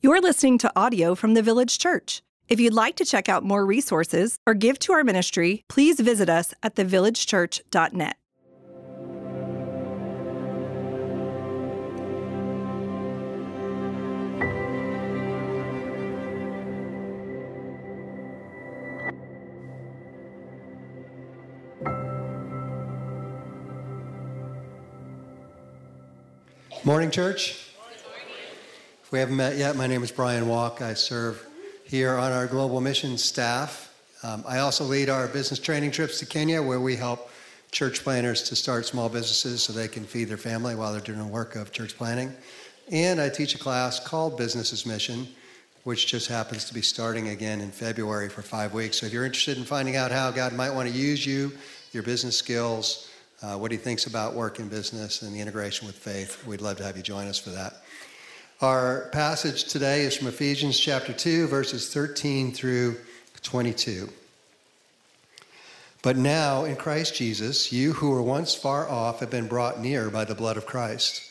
You're listening to audio from the Village Church. If you'd like to check out more resources or give to our ministry, please visit us at thevillagechurch.net. Morning, church. If we haven't met yet, my name is Brian Walk. I serve here on our global mission staff. Um, I also lead our business training trips to Kenya, where we help church planners to start small businesses so they can feed their family while they're doing the work of church planning. And I teach a class called Business as Mission, which just happens to be starting again in February for five weeks. So if you're interested in finding out how God might want to use you, your business skills, uh, what he thinks about work in business and the integration with faith, we'd love to have you join us for that. Our passage today is from Ephesians chapter 2, verses 13 through 22. But now, in Christ Jesus, you who were once far off have been brought near by the blood of Christ.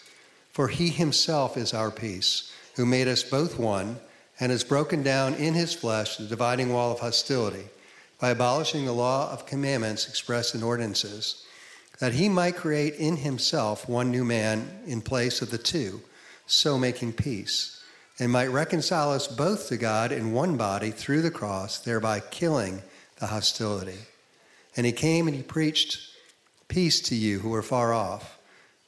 For he himself is our peace, who made us both one, and has broken down in his flesh the dividing wall of hostility, by abolishing the law of commandments expressed in ordinances, that he might create in himself one new man in place of the two so making peace, and might reconcile us both to God in one body through the cross, thereby killing the hostility. And he came and he preached peace to you who are far off,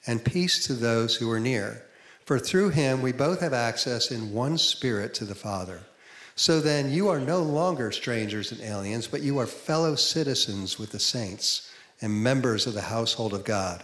and peace to those who are near. For through him we both have access in one spirit to the Father. So then you are no longer strangers and aliens, but you are fellow citizens with the saints and members of the household of God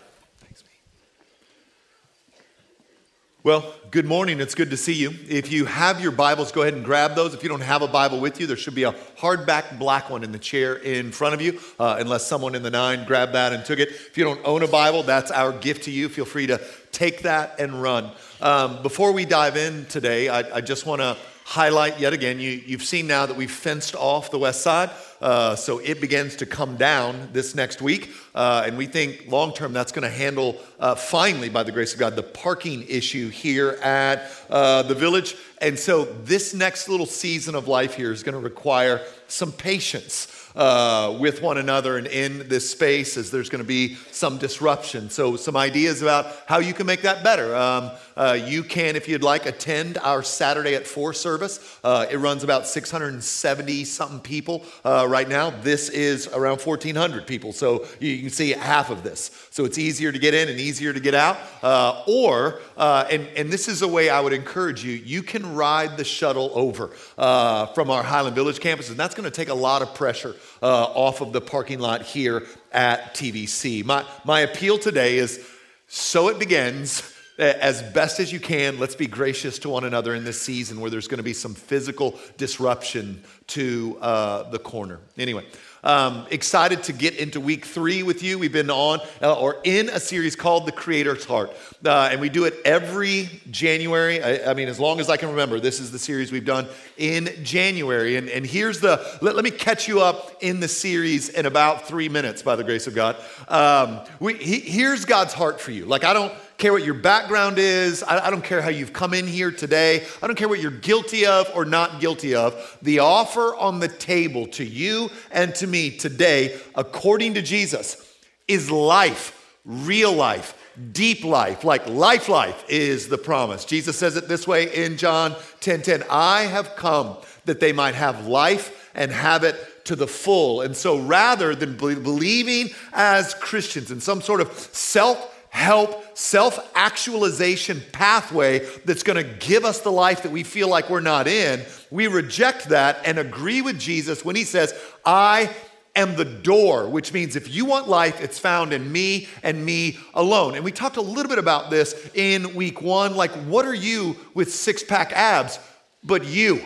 Well, good morning. It's good to see you. If you have your Bibles, go ahead and grab those. If you don't have a Bible with you, there should be a hardback black one in the chair in front of you, uh, unless someone in the nine grabbed that and took it. If you don't own a Bible, that's our gift to you. Feel free to take that and run. Um, before we dive in today, I, I just want to highlight yet again you, you've seen now that we've fenced off the west side. Uh, so it begins to come down this next week. Uh, and we think long term that's going to handle, uh, finally, by the grace of God, the parking issue here at uh, the village. And so this next little season of life here is going to require some patience uh, with one another and in this space as there's going to be some disruption. So, some ideas about how you can make that better. Um, uh, you can, if you'd like, attend our Saturday at 4 service. Uh, it runs about 670 something people right now. This is around 1,400 people. So, you can see half of this. So, it's easier to get in and easier to get out. Uh, or, uh, and, and this is a way I would encourage you, you can ride the shuttle over from our Highland Village campus, and that's going to take a lot of pressure uh, off of the parking lot here at TVC. My, my appeal today is so it begins as best as you can, let's be gracious to one another in this season where there's going to be some physical disruption to uh, the corner. Anyway, um, excited to get into week three with you. We've been on uh, or in a series called The Creator's Heart. Uh, and we do it every January. I, I, mean, as long as I can remember, this is the series we've done in January. And, and here's the, let, let me catch you up in the series in about three minutes by the grace of God. Um, we, he, here's God's heart for you. Like, I don't, care what your background is. I, I, don't care how you've come in here today. I don't care what you're guilty of or not guilty of. The offer on the table to you and to me today, according to Jesus, is life, real life, deep life. Like life, life is the promise. Jesus says it this way in John 10 10 I have come that they might have life and have it to the full. And so rather than believing as Christians in some sort of self help, self actualization pathway that's going to give us the life that we feel like we're not in, we reject that and agree with Jesus when he says, I am the door, which means if you want life, it's found in me and me alone. And we talked a little bit about this in week one. Like, what are you with six pack abs, but you?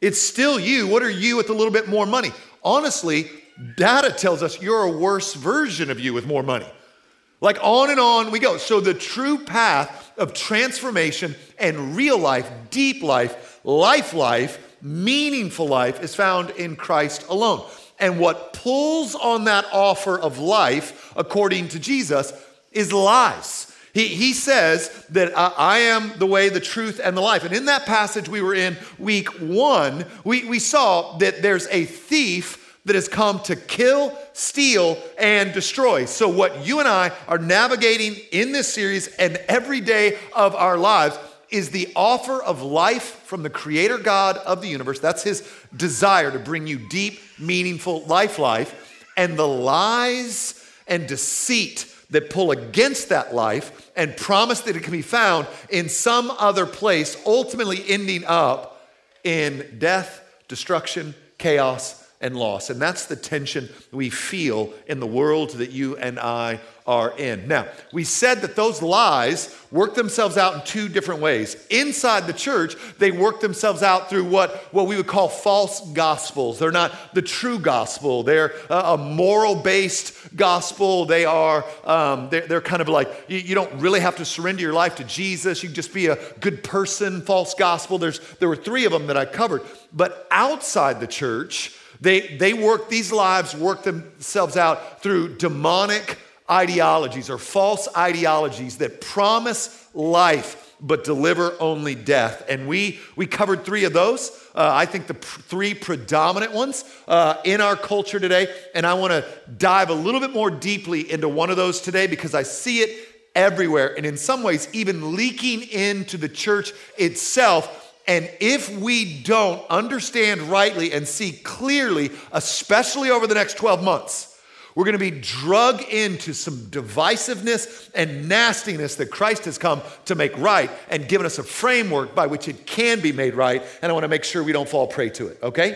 It's still you. What are you with a little bit more money? Honestly, data tells us you're a worse version of you with more money. Like on and on we go. So the true path of transformation and real life, deep life, life life, meaningful life is found in Christ alone. And what pulls on that offer of life, according to Jesus, is lies. He, he says that I, am the way, the truth, and the life. And in that passage we were in week one, we, we saw that there's a thief that has come to kill, steal, and destroy. So, what you and I are navigating in this series and every day of our lives is the offer of life from the creator God of the universe. That's his desire to bring you deep, meaningful life life. And the lies and deceit that pull against that life and promise that it can be found in some other place, ultimately ending up in death, destruction, chaos, and loss. And that's the tension we feel in the world that you and I are in. Now, we said that those lies work themselves out in two different ways. Inside the church, they work themselves out through what, what we would call false gospels. They're not the true gospel, they're a moral based gospel. They are, um, they're, they're, kind of like, you, you, don't really have to surrender your life to Jesus. You just be a good person, false gospel. There's, there were three of them that I covered. But outside the church, they, they work, these lives work themselves out through demonic ideologies or false ideologies that promise life but deliver only death. And we, we covered three of those. Uh, I think the pr- three predominant ones uh, in our culture today. And I want to dive a little bit more deeply into one of those today because I see it everywhere and in some ways even leaking into the church itself. And if we don't understand rightly and see clearly, especially over the next 12 months, we're going to be drug into some divisiveness and nastiness that Christ has come to make right and given us a framework by which it can be made right. And I want to make sure we don't fall prey to it, okay?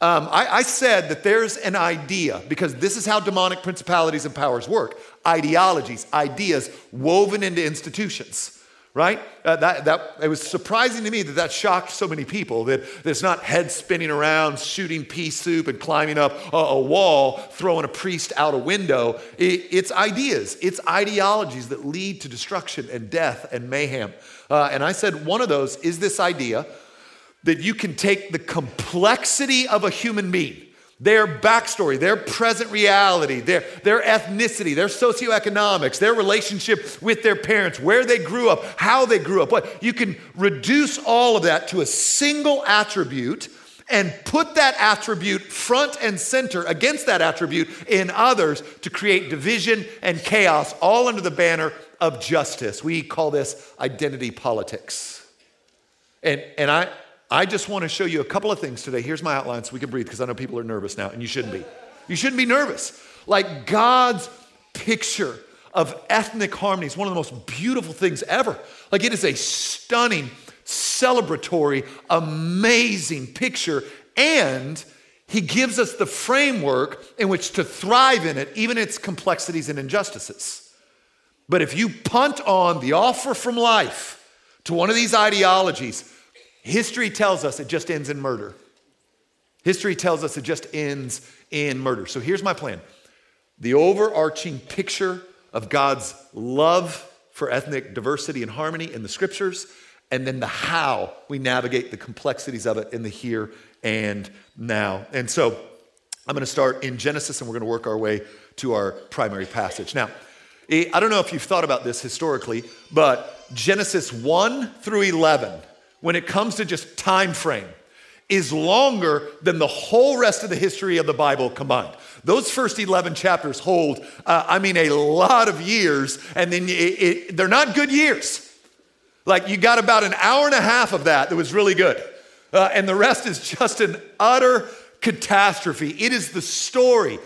Um, I, I said that there's an idea, because this is how demonic principalities and powers work ideologies, ideas woven into institutions right? Uh, that, that, it was surprising to me that that shocked so many people that, that it's not head spinning around, shooting pea soup and climbing up a, a wall, throwing a priest out a window. It, it's ideas, it's ideologies that lead to destruction and death and mayhem. Uh, and I said one of those is this idea that you can take the complexity of a human being their backstory, their present reality, their, their ethnicity, their socioeconomics, their relationship with their parents, where they grew up, how they grew up. What you can reduce all of that to a single attribute and put that attribute front and center against that attribute in others to create division and chaos, all under the banner of justice. We call this identity politics. And, and I, I just want to show you a couple of things today. Here's my outline so we can breathe because I know people are nervous now, and you shouldn't be. You shouldn't be nervous. Like God's picture of ethnic harmony is one of the most beautiful things ever. Like it is a stunning, celebratory, amazing picture, and he gives us the framework in which to thrive in it, even its complexities and injustices. But if you punt on the offer from life to one of these ideologies, History tells us it just ends in murder. History tells us it just ends in murder. So here's my plan the overarching picture of God's love for ethnic diversity and harmony in the scriptures, and then the how we navigate the complexities of it in the here and now. And so I'm going to start in Genesis and we're going to work our way to our primary passage. Now, I don't know if you've thought about this historically, but Genesis 1 through 11 when it comes to just time frame is longer than the whole rest of the history of the Bible combined. Those first 11 chapters hold, uh, I mean, a lot of years, and then it, it, they're not good years. Like you got about an hour and a half of that that was really good. Uh, and the rest is just an utter catastrophe. It is the story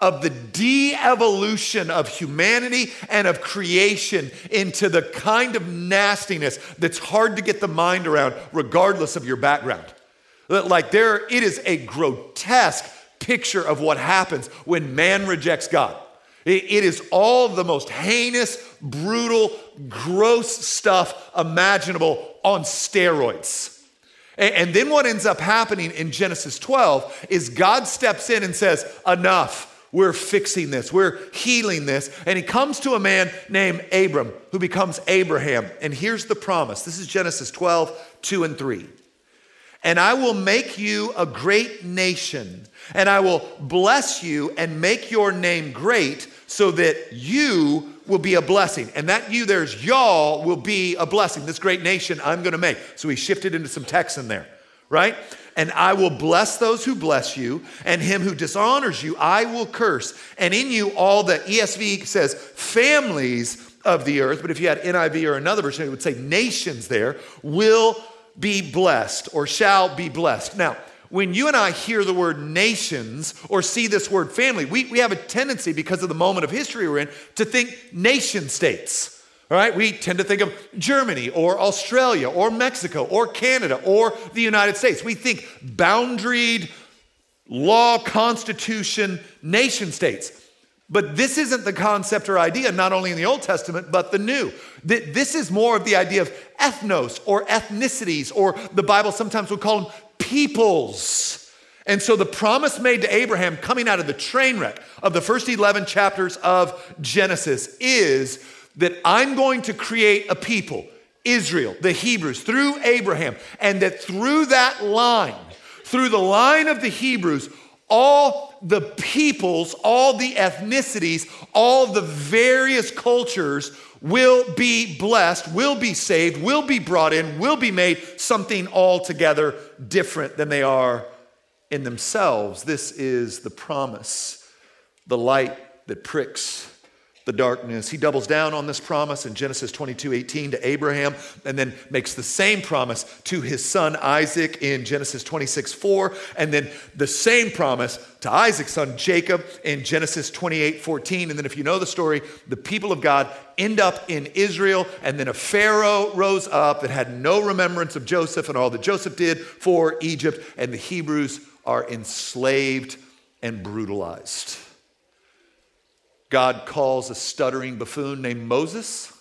of the de evolution of humanity and of creation into the kind of nastiness that's hard to get the mind around, regardless of your background. Like, there, it is a grotesque picture of what happens when man rejects God. It is all the most heinous, brutal, gross stuff imaginable on steroids. And then what ends up happening in Genesis 12 is God steps in and says, Enough we're fixing this, we're healing this. And he comes to a man named Abram who becomes Abraham. And here's the promise this is Genesis 12, 2 and 3. And I will make you a great nation, and I will bless you and make your name great so that you will be a blessing. And that you, there's y'all, will be a blessing. This great nation I'm gonna make. So he shifted into some text in there, right? And I will bless those who bless you, and him who dishonors you, I will curse. And in you, all the ESV says families of the earth, but if you had NIV or another version, it would say nations there, will be blessed or shall be blessed. Now, when you and I hear the word nations or see this word family, we, we have a tendency, because of the moment of history we're in, to think nation states. All right, we tend to think of Germany or Australia or Mexico or Canada or the United States. We think boundaried law, constitution, nation states. But this isn't the concept or idea, not only in the Old Testament, but the New. This is more of the idea of ethnos or ethnicities, or the Bible sometimes would call them peoples. And so the promise made to Abraham coming out of the train wreck of the first 11 chapters of Genesis is that I'm going to create a people, Israel, the Hebrews, through Abraham, and that through that line, through the line of the Hebrews, all the peoples, all the ethnicities, all the various cultures will be blessed, will be saved, will be brought in, will be made something altogether different than they are in themselves. This is the promise, the light that pricks the darkness. He doubles down on this promise in Genesis 22 18 to Abraham, and then makes the same promise to his son Isaac in Genesis 26 4, and then the same promise to Isaac's son Jacob in Genesis 28 14. And then, if you know the story, the people of God end up in Israel, and then a Pharaoh rose up that had no remembrance of Joseph and all that Joseph did for Egypt, and the Hebrews are enslaved and brutalized. God calls a stuttering buffoon named Moses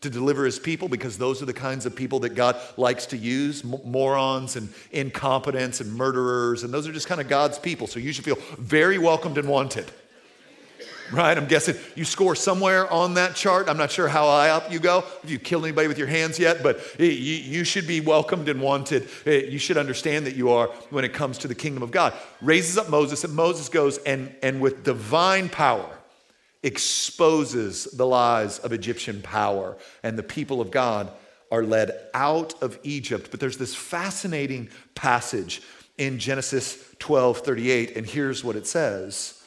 to deliver his people because those are the kinds of people that God likes to use morons and incompetents and murderers. And those are just kind of God's people. So you should feel very welcomed and wanted. Right? I'm guessing you score somewhere on that chart. I'm not sure how high up you go, if you killed anybody with your hands yet, but eh, you, should be welcomed and wanted. Eh, you should understand that you are when it comes to the kingdom of God. Raises up Moses, and Moses goes and, and with divine power exposes the lies of Egyptian power, and the people of God are led out of Egypt. But there's this fascinating passage in Genesis 12 38, and here's what it says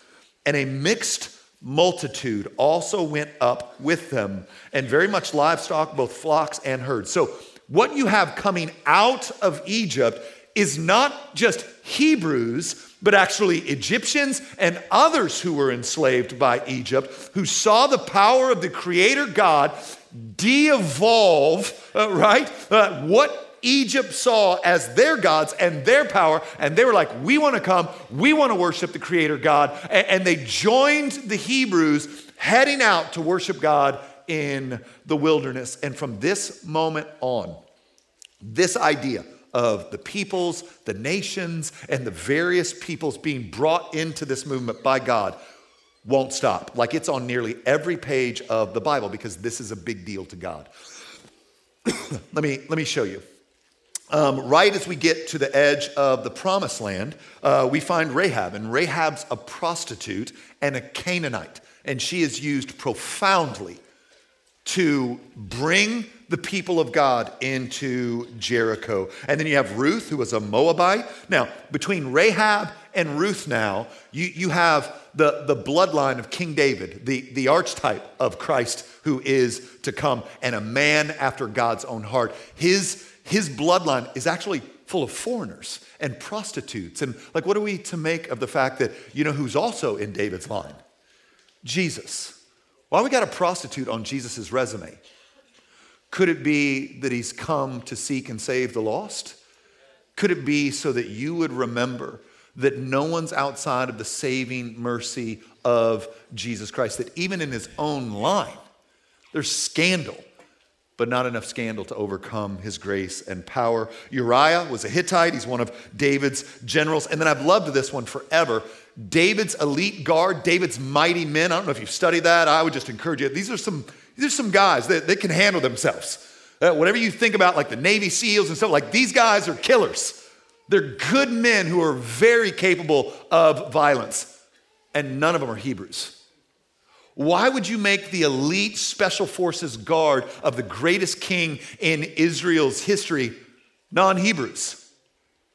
And a mixed multitude also went up with them, and very much livestock, both flocks and herds. So, what you have coming out of Egypt is not just Hebrews but actually Egyptians and others who were enslaved by Egypt, who saw the power of the Creator God de evolve, uh, right? Uh, what Egypt saw as their gods and their power, and they were like, We want to come, we want to worship the Creator God. And, and they joined the Hebrews heading out to worship God in the wilderness. And from this moment on, this idea, of the peoples, the nations, and the various peoples being brought into this movement by God won't stop. Like it's on nearly every page of the Bible because this is a big deal to God. let, me, let me show you. Um, right as we get to the edge of the promised land, uh, we find Rahab, and Rahab's a prostitute and a Canaanite, and she is used profoundly to bring the people of God into Jericho. And then you have Ruth, who was a Moabite. Now, between Rahab and Ruth, now, you, you have the, the bloodline of King David, the, the archetype of Christ who is to come, and a man after God's own heart. His, his bloodline is actually full of foreigners and prostitutes. And like, what are we to make of the fact that, you know, who's also in David's line? Jesus. Why we got a prostitute on Jesus' resume? Could it be that he's come to seek and save the lost? Could it be so that you would remember that no one's outside of the saving mercy of Jesus Christ? That even in his own line, there's scandal but not enough scandal to overcome his grace and power. Uriah was a Hittite. He's one of David's generals. And then I've loved this one forever. David's elite guard, David's mighty men. I don't know if you've studied that. I would just encourage you. These are some, these are some guys that, that can handle themselves. Uh, whatever you think about, like the Navy SEALs and stuff, like these guys are killers. They're good men who are very capable of violence. And none of them are Hebrews. Why would you make the elite special forces guard of the greatest king in Israel's history non Hebrews?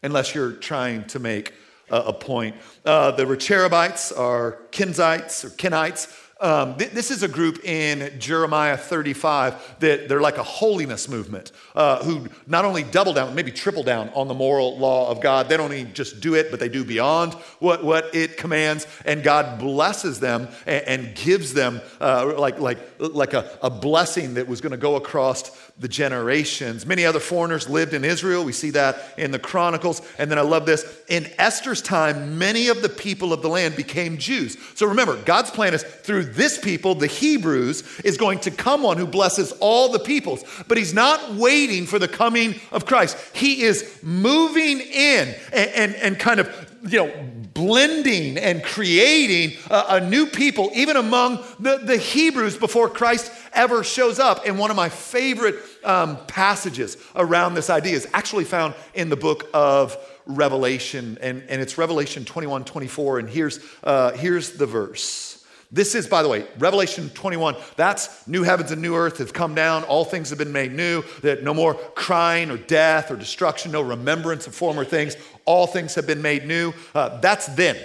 Unless you're trying to make a, a point. Uh, the Rechabites are Kenzites or Kenites. Um, th- this is a group in Jeremiah 35 that they're like a holiness movement uh, who not only double down, maybe triple down on the moral law of God. They don't just do it, but they do beyond what, what it commands. And God blesses them and, and gives them uh, like, like, like a, a blessing that was going to go across the generations. Many other foreigners lived in Israel. We see that in the Chronicles. And then I love this. In Esther's time, many of the people of the land became Jews. So remember, God's plan is through this people, the Hebrews, is going to come one who blesses all the peoples. But he's not waiting for the coming of Christ. He is moving in and, and, and kind of, you know, blending and creating a, a, new people, even among the, the Hebrews before Christ ever shows up. And one of my favorite um, passages around this idea is actually found in the book of Revelation, and, and it's Revelation 21 24. And here's, uh, here's the verse. This is, by the way, Revelation 21. That's new heavens and new earth have come down. All things have been made new. That no more crying or death or destruction, no remembrance of former things. All things have been made new. Uh, that's then,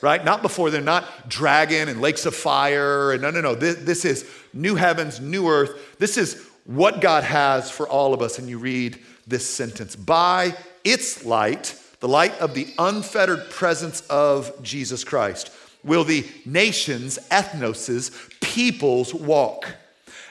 right? Not before then, not dragon and lakes of fire. And no, no, no. This, this is new heavens, new earth. This is what God has for all of us. And you read this sentence By its light, the light of the unfettered presence of Jesus Christ will the nations, ethnoses, peoples walk.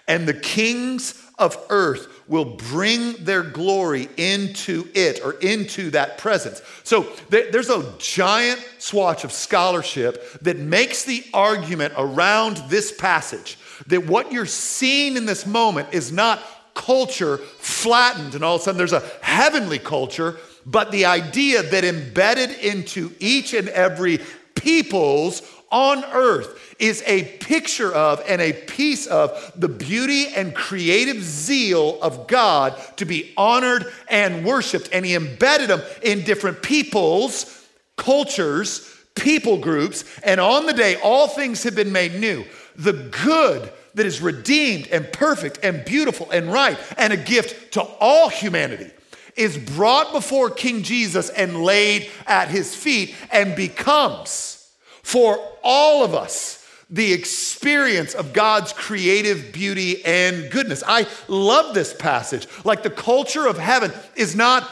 And the kings of earth will bring their glory into it or into that presence. So there's a giant swatch of scholarship that makes the argument around this passage that what you're seeing in this moment is not culture flattened and all of a sudden there's a heavenly culture, but the idea that embedded into each and every peoples on earth is a picture of and a piece of the beauty and creative zeal of God to be honored and worshiped. And He embedded them in different peoples, cultures, people groups. And on the day, all things have been made new. The good that is redeemed and perfect and beautiful and right and a gift to all humanity is brought before King Jesus and laid at his feet and becomes for all of us the experience of God's creative beauty and goodness. I love this passage. Like the culture of heaven is not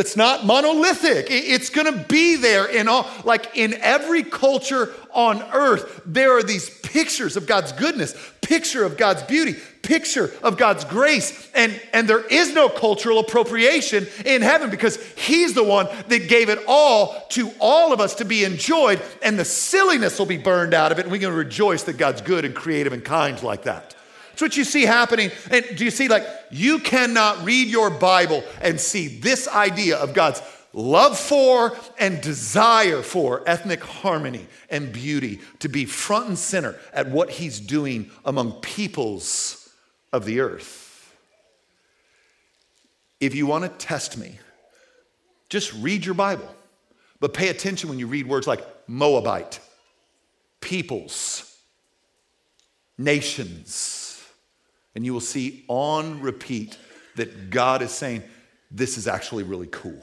it's not monolithic. It's going to be there in all, like in every culture on earth. There are these pictures of God's goodness, picture of God's beauty, picture of God's grace. And, and there is no cultural appropriation in heaven because He's the one that gave it all to all of us to be enjoyed. And the silliness will be burned out of it. And we can rejoice that God's good and creative and kind like that. That's what you see happening. And do you see, like, you cannot read your Bible and see this idea of God's love for and desire for ethnic harmony and beauty to be front and center at what He's doing among peoples of the earth. If you want to test me, just read your Bible, but pay attention when you read words like Moabite, peoples, nations and you will see on repeat that God is saying, This is actually really cool.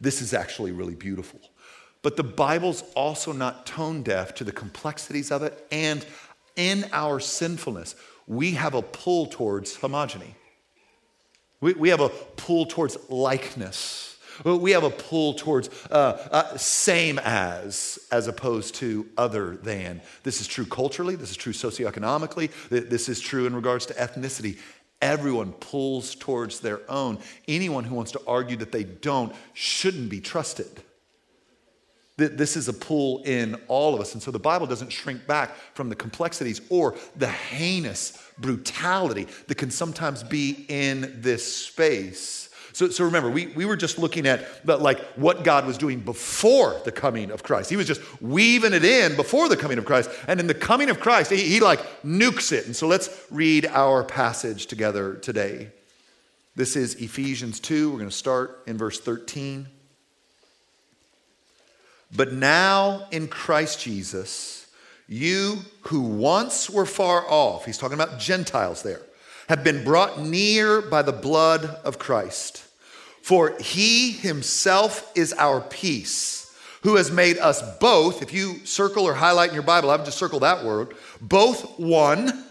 This is actually really beautiful. But the Bible's also not tone deaf to the complexities of it. And in our sinfulness, we have a pull towards homogeny. We, we have a pull towards likeness. We have a pull towards uh, uh, same as, as opposed to other than. This is true culturally, this is true socioeconomically, this is true in regards to ethnicity. Everyone pulls towards their own. Anyone who wants to argue that they don't shouldn't be trusted. This is a pull in all of us. And so the Bible doesn't shrink back from the complexities or the heinous brutality that can sometimes be in this space. So, so remember, we, we were just looking at like what God was doing before the coming of Christ. He was just weaving it in before the coming of Christ. And in the coming of Christ, he, he like nukes it. And so let's read our passage together today. This is Ephesians 2. We're going to start in verse 13. But now in Christ Jesus, you who once were far off, he's talking about Gentiles there, have been brought near by the blood of Christ. For he himself is our peace, who has made us both, if you circle or highlight in your Bible, I would just circle that word, both one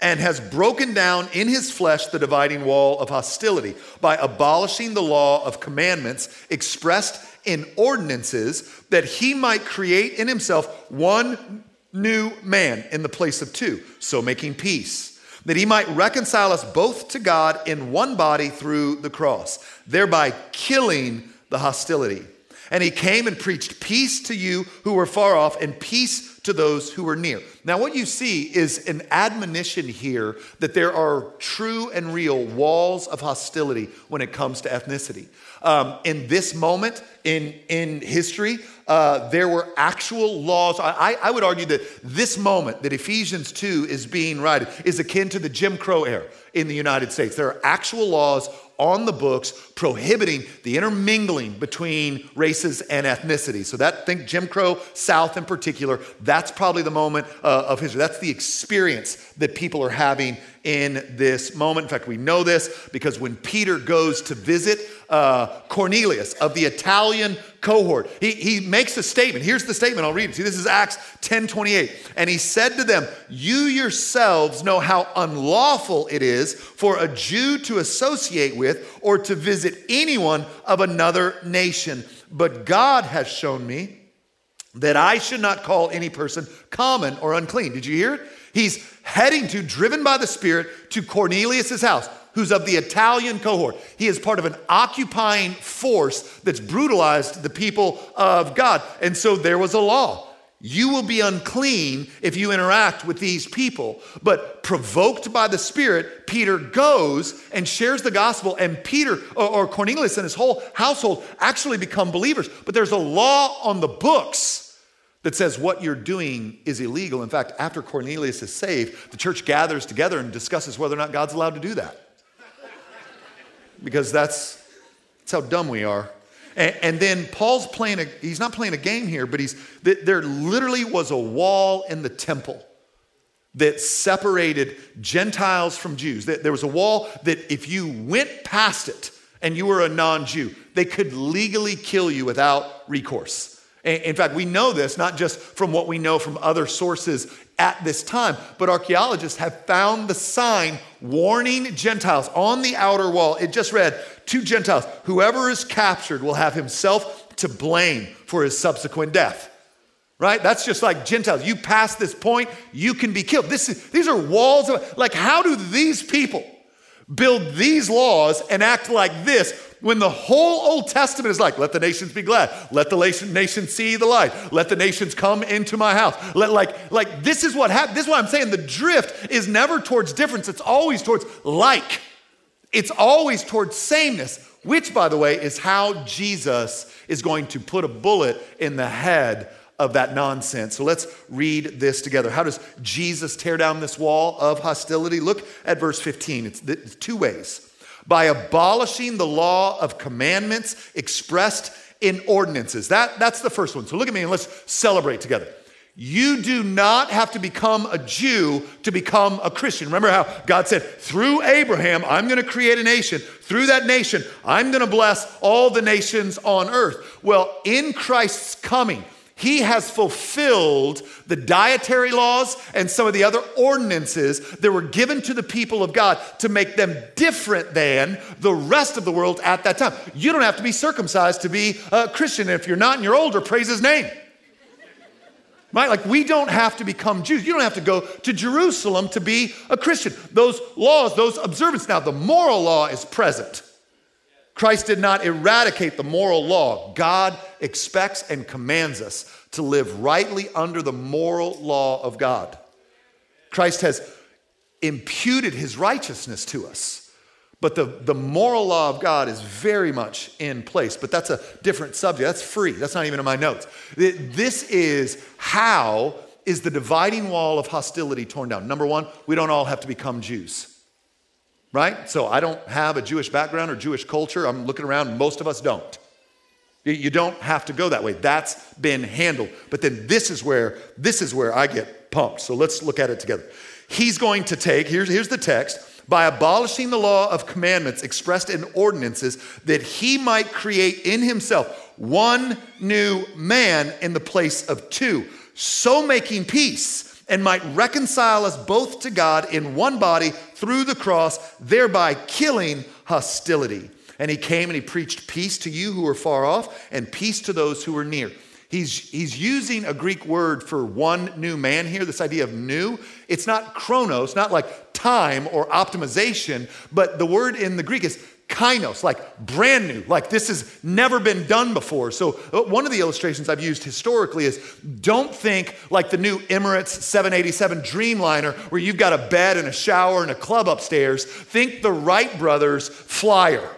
and has broken down in his flesh the dividing wall of hostility by abolishing the law of commandments expressed in ordinances, that he might create in himself one new man in the place of two, so making peace, that he might reconcile us both to God in one body through the cross, thereby killing the hostility. And he came and preached peace to you who were far off and peace to those who were near. Now, what you see is an admonition here that there are true and real walls of hostility when it comes to ethnicity. Um, in this moment in, in history, uh, there were actual laws. I, I would argue that this moment that Ephesians 2 is being written is akin to the Jim Crow era in the United States. There are actual laws on the books prohibiting the intermingling between races and ethnicity. So that think Jim Crow South in particular, that's probably the moment uh, of history. That's the experience that people are having in this moment. In fact, we know this because when Peter goes to visit uh, Cornelius of the Italian cohort, he, he makes a statement. Here's the statement. I'll read it. See, this is Acts 10 28. And he said to them, You yourselves know how unlawful it is for a Jew to associate with or to visit anyone of another nation. But God has shown me that I should not call any person common or unclean. Did you hear it? He's heading to, driven by the Spirit, to Cornelius' house, who's of the Italian cohort. He is part of an occupying force that's brutalized the people of God. And so there was a law. You will be unclean if you interact with these people. But provoked by the Spirit, Peter goes and shares the gospel, and Peter or, Cornelius and his whole household actually become believers. But there's a law on the books that says what you're doing is illegal. In fact, after Cornelius is saved, the church gathers together and discusses whether or not God's allowed to do that. Because that's, that's how dumb we are. And, and then Paul's playing a, he's not playing a game here, but he's, there literally was a wall in the temple that separated Gentiles from Jews. There was a wall that if you went past it and you were a non Jew, they could legally kill you without recourse. In fact, we know this not just from what we know from other sources at this time, but archaeologists have found the sign warning Gentiles on the outer wall. It just read to Gentiles, whoever is captured will have himself to blame for his subsequent death. Right? That's just like Gentiles. You pass this point, you can be killed. This is, these are walls of, like, how do these people build these laws and act like this when the whole Old Testament is like, let the nations be glad, let the nations see the light, let the nations come into my house. Let, like, like this is what happened. This is what I'm saying. The drift is never towards difference, it's always towards like. It's always towards sameness, which, by the way, is how Jesus is going to put a bullet in the head of that nonsense. So let's read this together. How does Jesus tear down this wall of hostility? Look at verse 15. It's, it's two ways by abolishing the law of commandments expressed in ordinances. That, that's the first one. So look at me and let's celebrate together. You do not have to become a Jew to become a Christian. Remember how God said, through Abraham, I'm going to create a nation. Through that nation, I'm going to bless all the nations on earth. Well, in Christ's coming, he has fulfilled the dietary laws and some of the other ordinances that were given to the people of God to make them different than the rest of the world at that time. You don't have to be circumcised to be a Christian. If you're not and you're older, praise his name. Right? Like we don't have to become Jews. You don't have to go to Jerusalem to be a Christian. Those laws, those observances. Now, the moral law is present. Christ did not eradicate the moral law. God expects and commands us to live rightly under the moral law of God. Christ has imputed his righteousness to us. But the, the moral law of God is very much in place. But that's a different subject. That's free. That's not even in my notes. This is how is the dividing wall of hostility torn down. Number one, we don't all have to become Jews. Right? So I don't have a Jewish background or Jewish culture. I'm looking around, most of us don't. You don't have to go that way. That's been handled. But then this is where this is where I get pumped. So let's look at it together. He's going to take, here's, here's the text by abolishing the law of commandments expressed in ordinances, that he might create in himself one new man in the place of two, so making peace and might reconcile us both to God in one body through the cross, thereby killing hostility. And he came and he preached peace to you who are far off and peace to those who are near. He's, he's using a Greek word for one new man here, this idea of new. It's not chronos, not like time or optimization, but the word in the Greek is kainos, like brand new, like this has never been done before. So, uh, one of the illustrations I've used historically is don't think like the new Emirates 787 Dreamliner, where you've got a bed and a shower and a club upstairs. Think the Wright brothers flyer.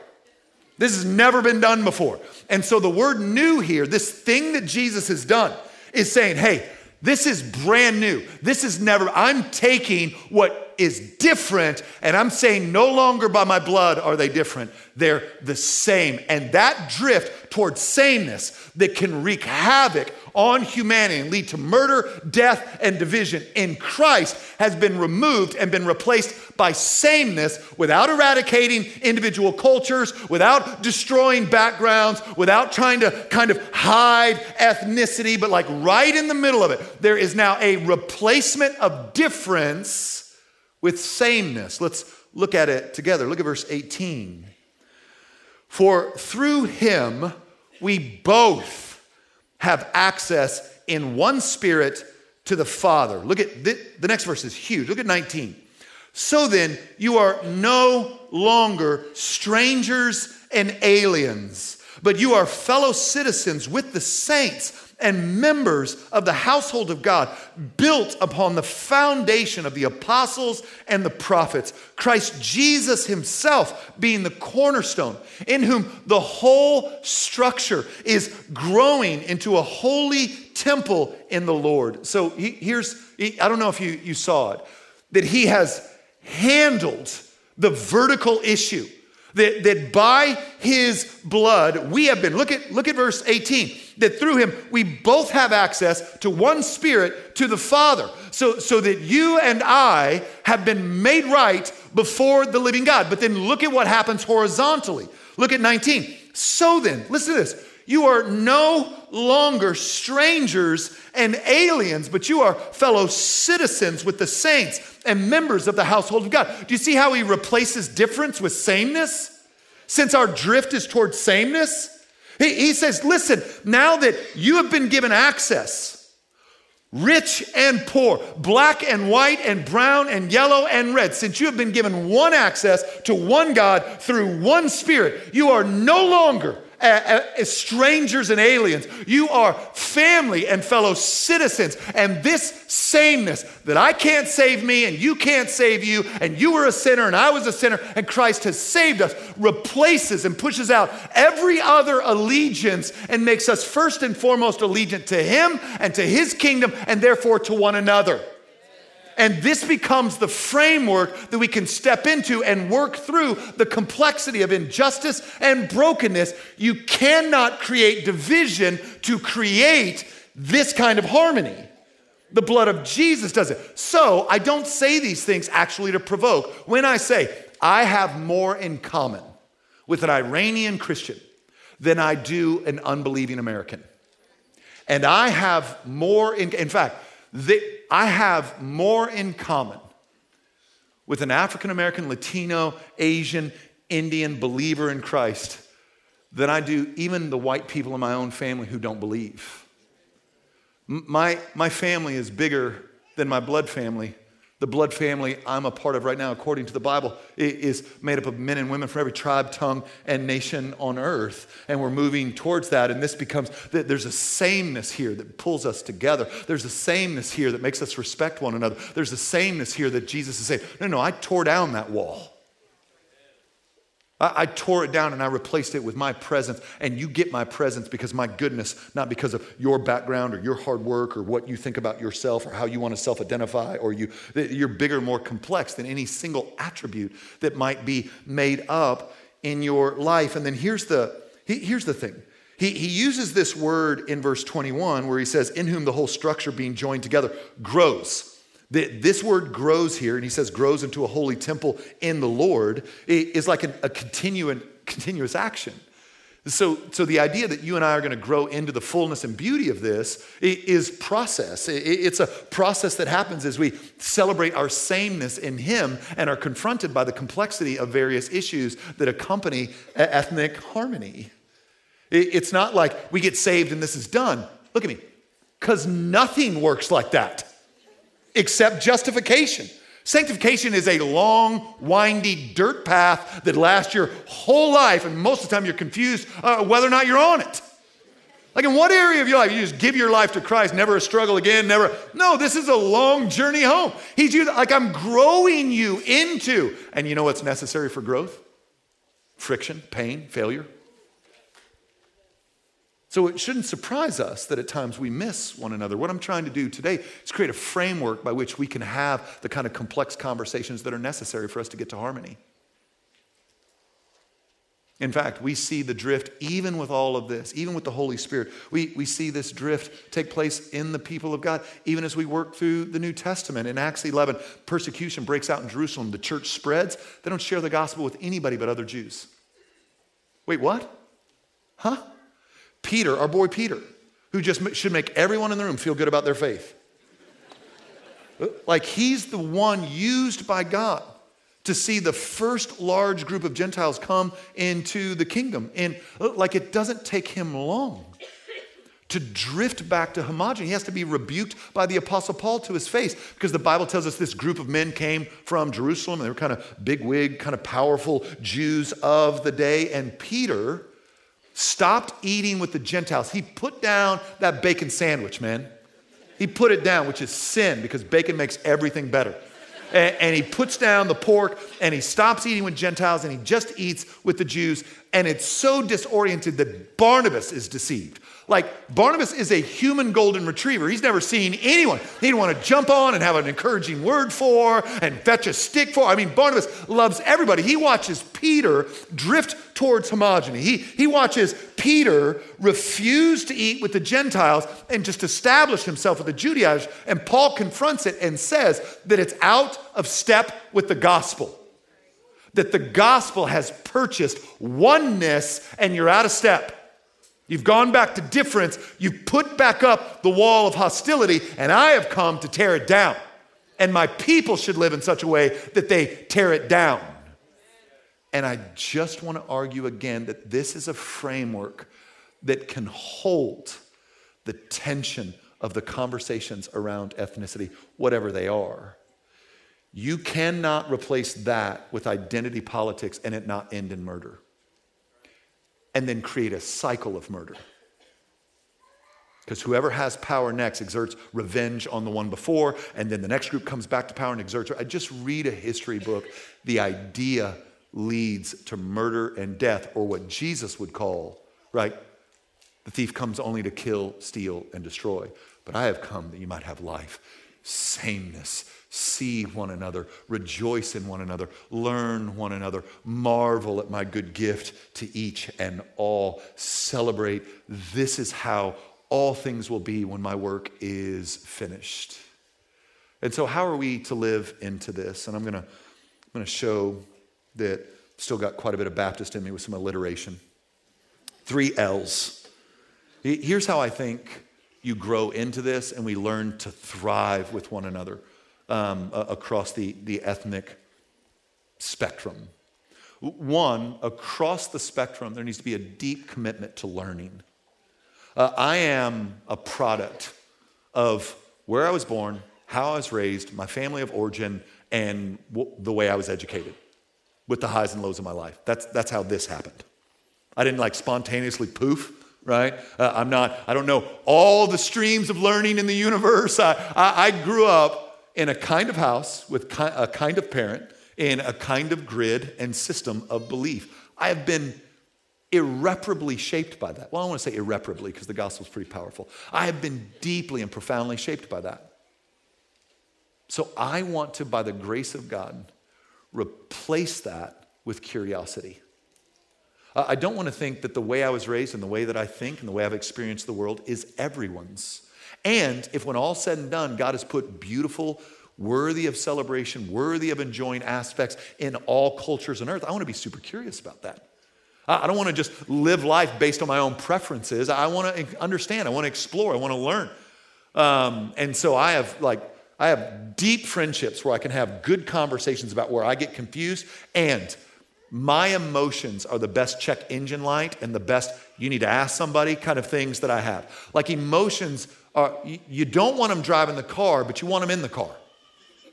This has never been done before. And so the word new here, this thing that Jesus has done, is saying, hey, this is brand new. This is never, I'm taking what is different and I'm saying no longer by my blood are they different. They're the same. And that drift towards sameness that can wreak havoc on humanity and lead to murder, death, and division in Christ has been removed and been replaced by sameness without eradicating individual cultures, without destroying backgrounds, without trying to kind of hide ethnicity, but like right in the middle of it, there is now a replacement of difference with sameness. Let's look at it together. Look at verse 18. For through him we both have access in one spirit to the Father. Look at the, the next verse is huge. Look at 19. So then, you are no longer strangers and aliens, but you are fellow citizens with the saints and members of the household of God, built upon the foundation of the apostles and the prophets, Christ Jesus himself being the cornerstone, in whom the whole structure is growing into a holy temple in the Lord. So he, here's, he, I don't know if you, you saw it, that he has handled the vertical issue that, that by his blood we have been, look at, look at verse 18, that through him we both have access to one spirit to the Father. So, so that you and I have been made right before the living God. But then look at what happens horizontally. Look at 19. So then, listen to this. You are no longer strangers and aliens, but you are fellow citizens with the saints and members of the household of God. Do you see how he replaces difference with sameness? Since our drift is towards sameness, he, he says, listen, now that you have been given access, rich and poor, black and white and brown and yellow and red, since you have been given one access to one God through one Spirit, you are no longer as strangers and aliens. You are family and fellow citizens. And this sameness that I can't save me and you can't save you, and you were a sinner and I was a sinner, and Christ has saved us, replaces and pushes out every other allegiance and makes us first and foremost allegiant to Him and to His kingdom and therefore to one another. And this becomes the framework that we can step into and work through the complexity of injustice and brokenness. You cannot create division to create this kind of harmony. The blood of Jesus does it. So I don't say these things actually to provoke. When I say I have more in common with an Iranian Christian than I do an unbelieving American, and I have more in, in fact, I have more in common with an African American, Latino, Asian, Indian believer in Christ than I do even the white people in my own family who don't believe. My, my family is bigger than my blood family, The blood family I'm a part of right now, according to the Bible, is made up of men and women from every tribe, tongue, and nation on earth. And we're moving towards that. And this becomes, there's a sameness here that pulls us together. There's a sameness here that makes us respect one another. There's a sameness here that Jesus is saying, no, no, I tore down that wall. I, I, tore it down and I replaced it with my presence. And you get my presence because my goodness, not because of your background or your hard work or what you think about yourself or how you want to self identify or you. You're bigger, more complex than any single attribute that might be made up in your life. And then here's the, here's the thing. He, he uses this word in verse 21 where he says, In whom the whole structure being joined together grows. This word grows here, and he says grows into a holy temple in the Lord, is like a, continuous action. So, so the idea that you and I are going to grow into the fullness and beauty of this is process. It's a process that happens as we celebrate our sameness in Him and are confronted by the complexity of various issues that accompany ethnic harmony. It's not like we get saved and this is done. Look at me, because nothing works like that except justification. Sanctification is a long, windy dirt path that lasts your whole life, and most of the time you're confused uh, whether or not you're on it. Like, in what area of your life you just give your life to Christ, never a struggle again, never. No, this is a long journey home. He's you, like, I'm growing you into, and you know what's necessary for growth? Friction, pain, failure. So it shouldn't surprise us that at times we miss one another. What I'm trying to do today is create a framework by which we can have the kind of complex conversations that are necessary for us to get to harmony. In fact, we see the drift even with all of this, even with the Holy Spirit. We, we see this drift take place in the people of God, even as we work through the New Testament. In Acts 11, persecution breaks out in Jerusalem. The church spreads. They don't share the gospel with anybody but other Jews. Wait, what? Huh? Peter, our boy Peter, who just should make everyone in the room feel good about their faith. Like he's the one used by God to see the first large group of Gentiles come into the kingdom. And uh, like it doesn't take him long to drift back to homogeny. He has to be rebuked by the Apostle Paul to his face because the Bible tells us this group of men came from Jerusalem. They were kind of big wig, kind of powerful Jews of the day. And Peter stopped eating with the Gentiles. He put down that bacon sandwich, man. He put it down, which is sin because bacon makes everything better. And, and, he puts down the pork and he stops eating with Gentiles and he just eats with the Jews. And it's so disoriented that Barnabas is deceived. Like, Barnabas is a human golden retriever. He's never seen anyone he'd want to jump on and have an encouraging word for and fetch a stick for. I mean, Barnabas loves everybody. He watches Peter drift towards homogeny. He, he watches Peter refuse to eat with the Gentiles and just establish himself with the Judaizers. And Paul confronts it and says that it's out of step with the gospel. That the gospel has purchased oneness and you're out of step. You've gone back to difference. You've put back up the wall of hostility, and I have come to tear it down. And my people should live in such a way that they tear it down. And I just want to argue again that this is a framework that can hold the tension of the conversations around ethnicity, whatever they are. You cannot replace that with identity politics and it not end in murder and then create a cycle of murder. Because whoever has power next exerts revenge on the one before, and then the next group comes back to power and exerts. I just read a history book. The idea leads to murder and death, or what Jesus would call, right? The thief comes only to kill, steal, and destroy. But I have come that you might have life, sameness, see one another, rejoice in one another, learn one another, marvel at my good gift to each and all, celebrate. This is how all things will be when my work is finished. And so, how are we to live into this? And I'm going to I'm going to show that I've still got quite a bit of Baptist in me with some alliteration. Three L's. Here's how I think you grow into this and we learn to thrive with one another um, across the, the ethnic spectrum. One, across the spectrum, there needs to be a deep commitment to learning. Uh, I am a product of where I was born how I was raised, my family of origin, and w- the way I was educated with the highs and lows of my life. That's, that's how this happened. I didn't like spontaneously poof, right? Uh, I'm not, I don't know all the streams of learning in the universe. I, I, I grew up in a kind of house with a kind of parent in a kind of grid and system of belief. I have been irreparably shaped by that. Well, I want to say irreparably because the gospel is pretty powerful. I have been deeply and profoundly shaped by that. So I want to, by the grace of God, replace that with curiosity. I don't want to think that the way I was raised and the way that I think and the way I've experienced the world is everyone's. And if, when all's said and done, God has put beautiful, worthy of celebration, worthy of enjoying aspects in all cultures on earth, I want to be super curious about that. I don't want to just live life based on my own preferences. I want to understand. I want to explore. I want to learn. Um, and so I have like I have deep friendships where I can have good conversations about where I get confused and my emotions are the best check engine light and the best you need to ask somebody kind of things that I have. Like emotions Uh, are you don't want them driving the car, but you want them in the car.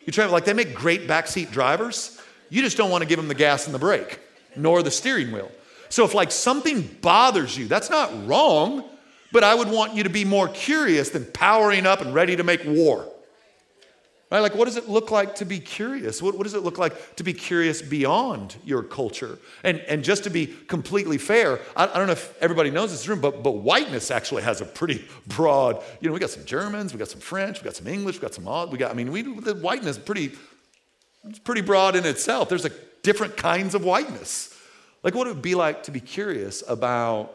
You try like they make great backseat drivers. You just don't want to give them the gas and the brake, nor the steering wheel. So if like something bothers you, that's not wrong, but I would want you to be more curious than powering up and ready to make war. Right? Like, what does it look like to be curious? What, what, does it look like to be curious beyond your culture? And, and just to be completely fair, I, I don't know if everybody knows this room, but, but whiteness actually has a pretty broad, you know, we got some Germans, we got some French, we got some English, we got some, odd, we got, I mean, we, the whiteness pretty, it's pretty broad in itself. There's like different kinds of whiteness. Like, what would it would be like to be curious about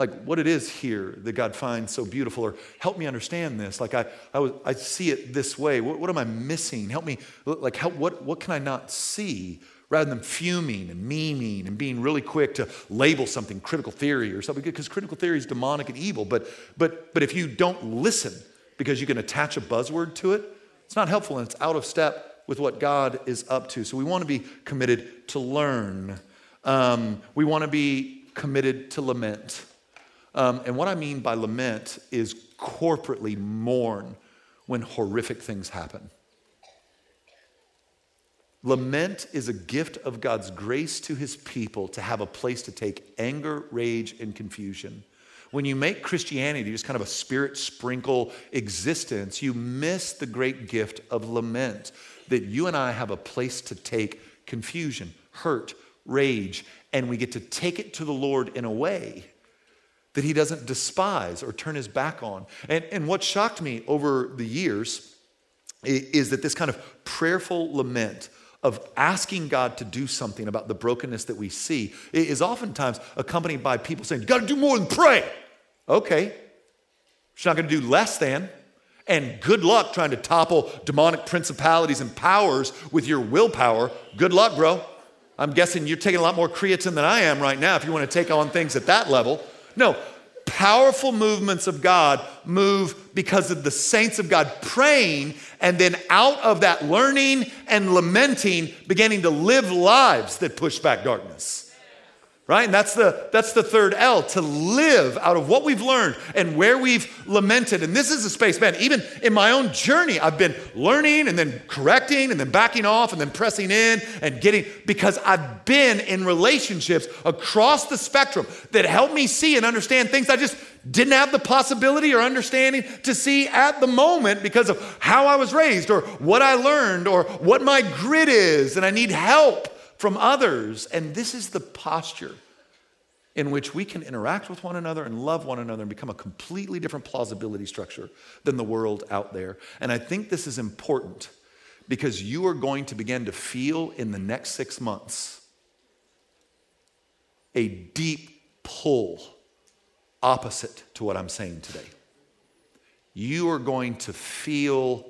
like what it is here that God finds so beautiful, or help me understand this. Like I, I, I see it this way. What, what am I missing? Help me. Like how, what, what can I not see? Rather than fuming and memeing and being really quick to label something critical theory or something, because critical theory is demonic and evil. But, but, but if you don't listen because you can attach a buzzword to it, it's not helpful and it's out of step with what God is up to. So we want to be committed to learn um, we want to be committed to lament. Um, and what I mean by lament is corporately mourn when horrific things happen. Lament is a gift of God's grace to his people to have a place to take anger, rage, and confusion. When you make Christianity just kind of a spirit sprinkle existence, you miss the great gift of lament that you and I have a place to take confusion, hurt, rage, and we get to take it to the Lord in a way that He doesn't despise or turn His back on. And, and what shocked me over the years is that this kind of prayerful lament of asking God to do something about the brokenness that we see is oftentimes accompanied by people saying, You got to do more than pray. Okay. She's not to do less than. And good luck trying to topple demonic principalities and powers with your willpower. Good luck, bro. I'm guessing you're taking a lot more creatine than I am right now if you want to take on things at that level. No, powerful movements of God move because of the saints of God praying, and then out of that learning and lamenting, beginning to live lives that push back darkness right? And that's the, that's the third L, to live out of what we've learned and where we've lamented. And this is a space, man, even in my own journey, I've been learning and then correcting and then backing off and then pressing in and getting, because I've been in relationships across the spectrum that help me see and understand things I just didn't have the possibility or understanding to see at the moment because of how I was raised or what I learned or what my grid is, and I need help from others. And this is the posture in which we can interact with one another and love one another and become a completely different plausibility structure than the world out there. And I think this is important because you are going to begin to feel in the next six months a deep pull opposite to what I'm saying today. You are going to feel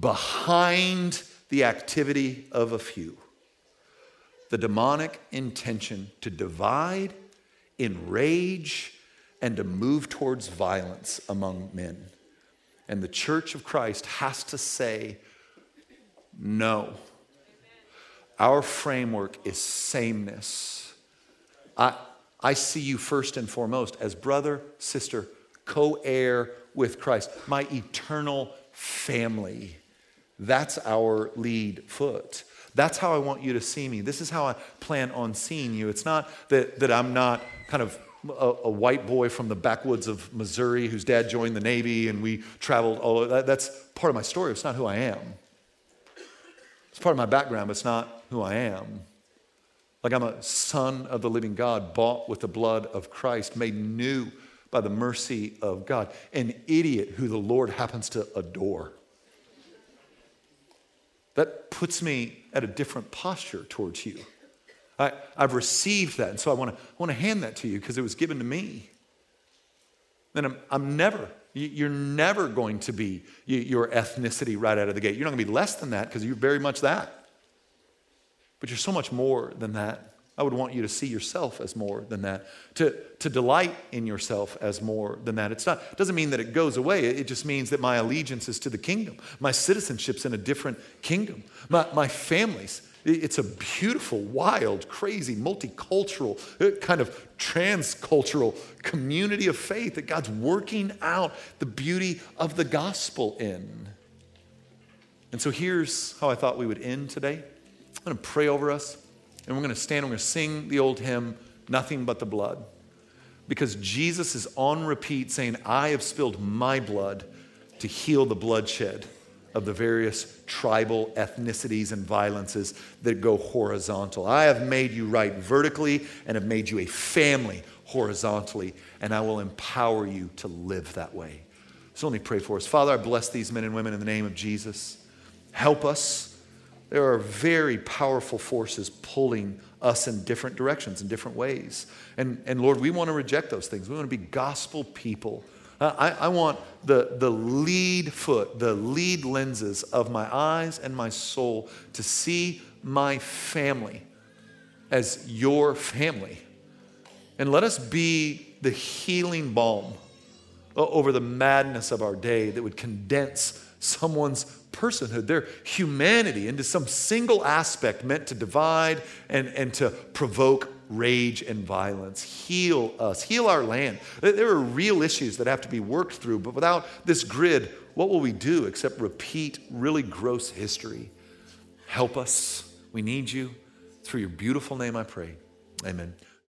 behind the activity of a few the demonic intention to divide, enrage, and to move towards violence among men. And the church of Christ has to say, no. Our framework is sameness. I, I see you first and foremost as brother, sister, co heir with Christ, my eternal family. That's our lead foot. That's how I want you to see me. This is how I plan on seeing you. It's not that, that I'm not kind of a, a, white boy from the backwoods of Missouri whose dad joined the Navy and we traveled all that, That's part of my story. It's not who I am. It's part of my background, but it's not who I am. Like I'm a son of the living God, bought with the blood of Christ, made new by the mercy of God, an idiot who the Lord happens to adore. That puts me at a different posture towards you. I, have received that, and so I want to want to hand that to you because it was given to me. Then I'm, I'm never, you're never going to be your ethnicity right out of the gate. You're not going to be less than that because you're very much that. But you're so much more than that. I would want you to see yourself as more than that, to, to delight in yourself as more than that. It's not, it doesn't mean that it goes away. It just means that my allegiance is to the kingdom. My citizenship's in a different kingdom. My, my family's, it's a beautiful, wild, crazy, multicultural, uh, kind of transcultural community of faith that God's working out the beauty of the gospel in. And so here's how I thought we would end today. I'm going to pray over us and we're going to stand, we're going to sing the old hymn, Nothing But the Blood. Because Jesus is on repeat saying, I have spilled my blood to heal the bloodshed of the various tribal ethnicities and violences that go horizontal. I have made you right vertically and have made you a family horizontally, and I will empower you to live that way. So let me pray for us. Father, I bless these men and women in the name of Jesus. Help us there are very powerful forces pulling us in different directions, in different ways. And, and Lord, we want to reject those things. We want to be gospel people. I, I want the, the lead foot, the lead lenses of my eyes and my soul to see my family as your family. And let us be the healing balm over the madness of our day that would condense someone's personhood, their humanity into some single aspect meant to divide and, and to provoke rage and violence. Heal us, heal our land. There are real issues that have to be worked through, but without this grid, what will we do except repeat really gross history? Help us. We need you. Through your beautiful name, I pray. Amen.